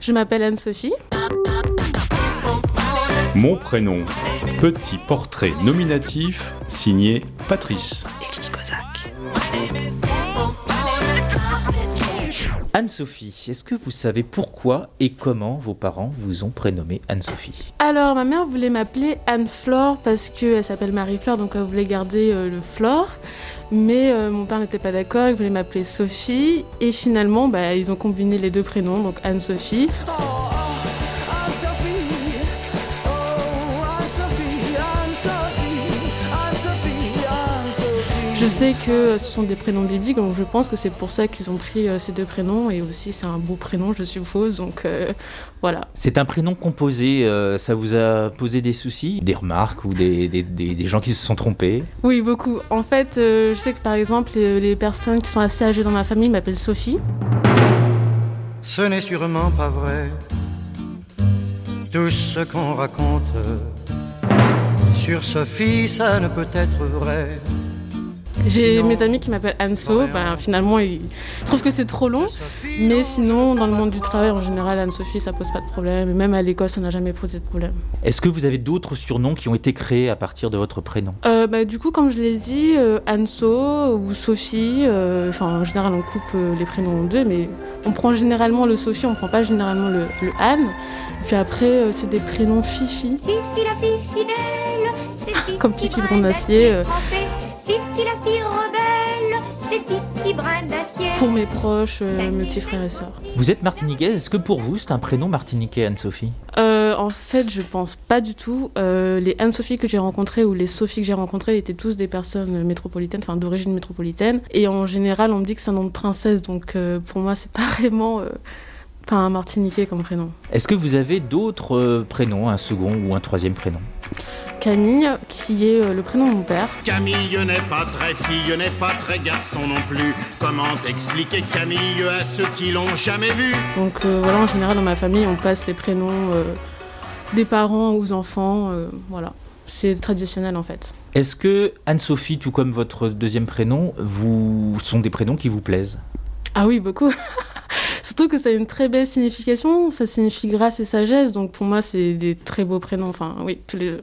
Je m'appelle Anne-Sophie. Mon prénom, petit portrait nominatif signé Patrice. Anne-Sophie, est-ce que vous savez pourquoi et comment vos parents vous ont prénommé Anne-Sophie? Alors, ma mère voulait m'appeler Anne-Flore parce qu'elle s'appelle Marie-Flore, donc elle voulait garder euh, le Flore. Mais euh, mon père n'était pas d'accord, il voulait m'appeler Sophie. Et finalement, bah, ils ont combiné les deux prénoms, donc Anne-Sophie. Je sais que ce sont des prénoms bibliques, donc je pense que c'est pour ça qu'ils ont pris euh, ces deux prénoms. Et aussi, c'est un beau prénom, je suppose. Donc euh, voilà. C'est un prénom composé, euh, ça vous a posé des soucis Des remarques ou des, des- des- des gens qui se sont trompés? Oui, beaucoup. En fait, euh, je sais que par exemple, les, les personnes qui sont assez âgées dans ma famille m'appellent Sophie. Ce n'est sûrement pas vrai. Tout ce qu'on raconte sur Sophie, ça ne peut être vrai. J'ai Sinon- mes amis qui m'appellent Anso. Ben, finalement, ils trouvent que c'est trop long. Mais sinon, dans le monde du travail, en général, Anne-Sophie, ça pose pas de problème. Et même à l'école, ça n'a jamais posé de problème. Est-ce que vous avez d'autres surnoms qui ont été créés à partir de votre prénom? Euh, bah, du coup, comme je l'ai dit, euh, Anso ou Sophie, euh, enfin en général on coupe euh, les prénoms en deux, mais on prend généralement le Sophie, on prend pas généralement le, le Anne. Puis après, euh, c'est des prénoms Fifi. Fifi la fille fidèle, c'est Fifi Comme Fifi la fille rebelle, c'est Fifi brin d'acier. Pour mes proches, euh, mes petits frères et sœurs. Vous êtes martiniquaise, est-ce que pour vous c'est un prénom martiniquais Anne-Sophie? Euh, en fait, je pense pas du tout. Euh, les Anne-Sophie que j'ai rencontrées ou les Sophie que j'ai rencontrées étaient tous des personnes métropolitaines, enfin d'origine métropolitaine. Et en général, on me dit que c'est un nom de princesse, donc euh, pour moi, c'est pas vraiment euh, pas un martiniquais comme prénom. Est-ce que vous avez d'autres euh, prénoms, un second ou un troisième prénom? Camille, qui est euh, le prénom de mon père. Camille n'est pas très fille, n'est pas très garçon non plus. Comment expliquer Camille à ceux qui l'ont jamais vu Donc euh, voilà, en général, dans ma famille, on passe les prénoms euh, des parents aux enfants. euh, voilà, c'est traditionnel en fait. Est-ce que Anne-Sophie, tout comme votre deuxième prénom, vous sont des prénoms qui vous plaisent? Ah oui, beaucoup. Surtout que ça a une très belle signification. Ça signifie grâce et sagesse. Donc pour moi, c'est des très beaux prénoms. Enfin, oui, tous les.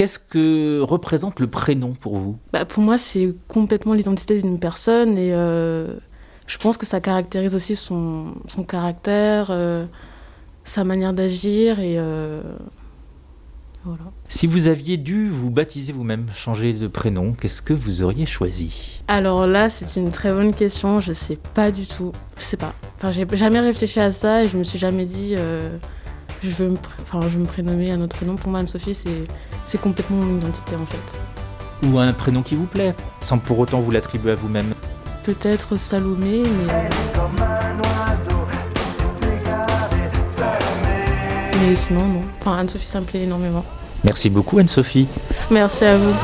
Qu'est-ce que représente le prénom pour vous? Bah, pour moi, c'est complètement l'identité d'une personne et euh, je pense que ça caractérise aussi son, son caractère, euh, sa manière d'agir et euh, voilà. Si vous aviez dû vous baptiser vous-même, changer de prénom, qu'est-ce que vous auriez choisi? Alors là, c'est une très bonne question. Je sais pas du tout. Je sais pas. Enfin, j'ai jamais réfléchi à ça et je me suis jamais dit. Je veux me, pr- enfin, je veux me prénommer un autre prénom. Pour moi, Anne-Sophie, c'est, c'est complètement mon identité en fait. Ou un prénom qui vous plaît, sans pour autant vous l'attribuer à vous-même Peut-être Salomé, mais. Mais sinon, non. Enfin, Anne-Sophie, ça me plaît énormément. Merci beaucoup Anne-Sophie. Merci à vous.